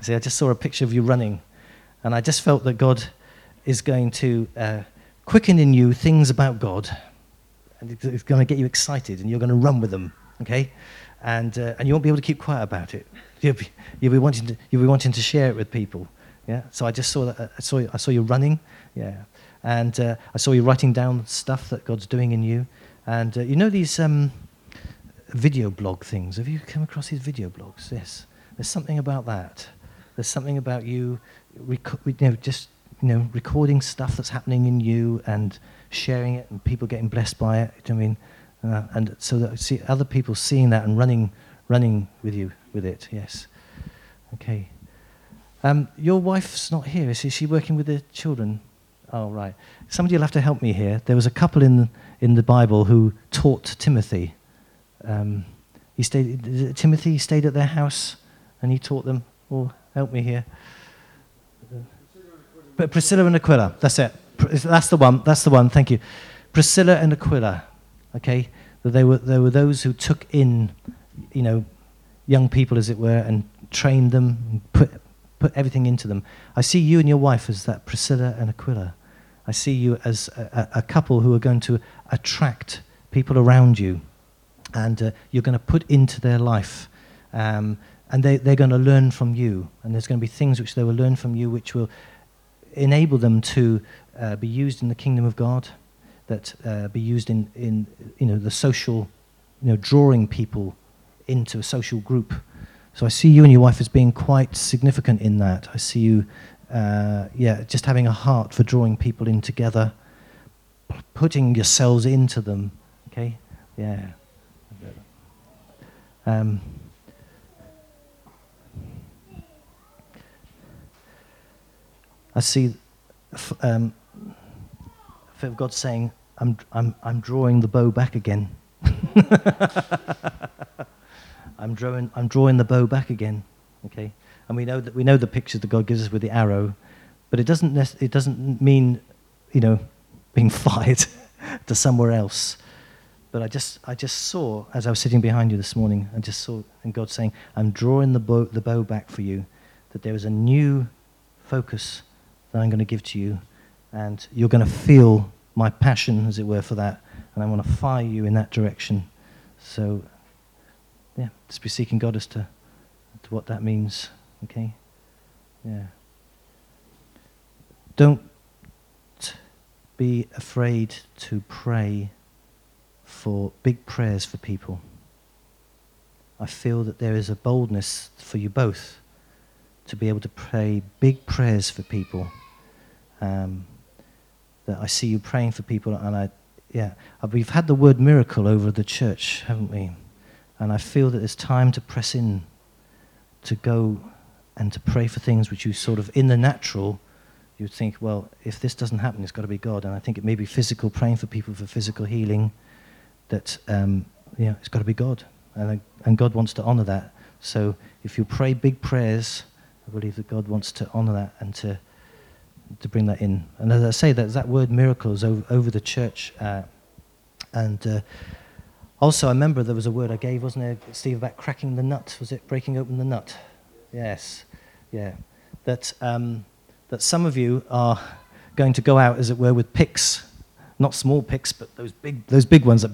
See, I just saw a picture of you running, and I just felt that God is going to uh, quicken in you things about God, and it's going to get you excited, and you're going to run with them, okay? And, uh, and you won't be able to keep quiet about it. You'll be, you'll, be wanting to, you'll be wanting to share it with people. Yeah? So I just saw that. Uh, I saw, I saw you running. Yeah. And uh, I saw you writing down stuff that God's doing in you. And uh, you know these um, video blog things? Have you come across these video blogs? Yes. There's something about that. There's something about you, rec- you know, just you know, recording stuff that's happening in you and sharing it, and people getting blessed by it. I mean, uh, and so that see other people seeing that and running, running with you with it. Yes. Okay. Um, your wife's not here. Is she working with the children? Oh, right. Somebody will have to help me here. There was a couple in in the Bible who taught Timothy. Um, he stayed. Timothy stayed at their house, and he taught them. Oh, help me here. But Priscilla and Aquila. That's it. That's the one. That's the one. Thank you. Priscilla and Aquila. Okay, that they were there were those who took in, you know, young people as it were, and trained them, and put put everything into them. I see you and your wife as that Priscilla and Aquila. I see you as a, a couple who are going to attract people around you, and uh, you're going to put into their life. Um, and they, they're going to learn from you. And there's going to be things which they will learn from you which will enable them to uh, be used in the kingdom of God, that uh, be used in, in you know, the social, you know, drawing people into a social group. So I see you and your wife as being quite significant in that. I see you, uh, yeah, just having a heart for drawing people in together, putting yourselves into them. Okay, yeah. Um, I see um, God saying, I'm, I'm, I'm drawing the bow back again. I'm drawing, I'm drawing the bow back again. Okay? And we know, that, we know the pictures that God gives us with the arrow, but it doesn't, it doesn't mean, you know, being fired to somewhere else. But I just, I just saw, as I was sitting behind you this morning, I just saw and God saying, I'm drawing the bow, the bow back for you, that there is a new focus that I'm going to give to you. And you're going to feel my passion, as it were, for that. And I want to fire you in that direction. So, yeah, just be seeking God as to, to what that means. Okay? Yeah. Don't be afraid to pray for big prayers for people. I feel that there is a boldness for you both to be able to pray big prayers for people um, that I see you praying for people, and I, yeah, uh, we've had the word miracle over the church, haven't we? And I feel that it's time to press in, to go and to pray for things which you sort of, in the natural, you would think, well, if this doesn't happen, it's got to be God. And I think it may be physical, praying for people for physical healing, that, um, yeah, it's got to be God. And, and God wants to honor that. So if you pray big prayers, I believe that God wants to honor that and to to bring that in. And as I say, that that word miracles over, over the church. Uh, and uh, also, I remember there was a word I gave, wasn't there, Steve, about cracking the nut? Was it breaking open the nut? Yes. Yeah. That, um, that some of you are going to go out, as it were, with picks, not small picks, but those big, those big ones that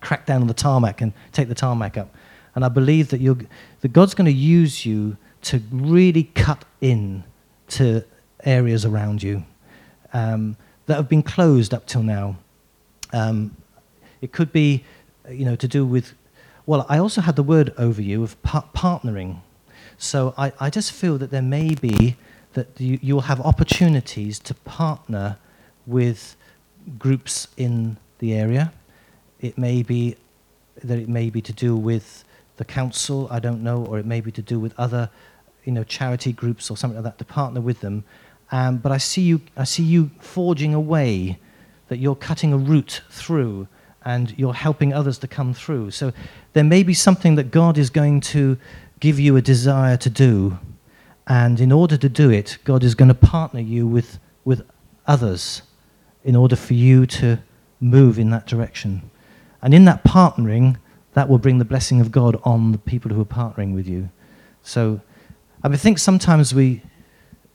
crack down on the tarmac and take the tarmac up. And I believe that, that God's going to use you to really cut in to areas around you um, that have been closed up till now. Um, it could be, you know, to do with, well, I also had the word over you of par- partnering. So I, I just feel that there may be that you, you'll have opportunities to partner with groups in the area. It may be that it may be to do with the council, I don't know, or it may be to do with other, you know, charity groups or something like that, to partner with them um, but I see, you, I see you forging a way, that you're cutting a route through and you're helping others to come through. So there may be something that God is going to give you a desire to do. And in order to do it, God is going to partner you with, with others in order for you to move in that direction. And in that partnering, that will bring the blessing of God on the people who are partnering with you. So I think sometimes we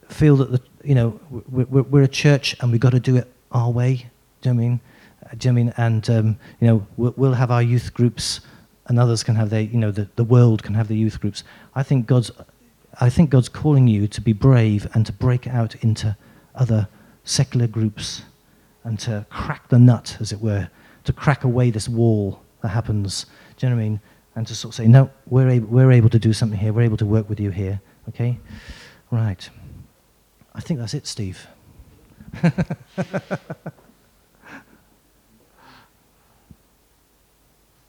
feel that the, you know we're, we're a church and we've got to do it our way. Do you know I mean? Uh, do you know I mean? And um, you know we'll, have our youth groups, and others can have their you know the, the world can have their youth groups. I think God's I think God's calling you to be brave and to break out into other secular groups and to crack the nut, as it were, to crack away this wall that happens. Do you know what I mean? And to sort of say, no, we're able, we're able to do something here. We're able to work with you here. Okay? Right. I think that's it, Steve.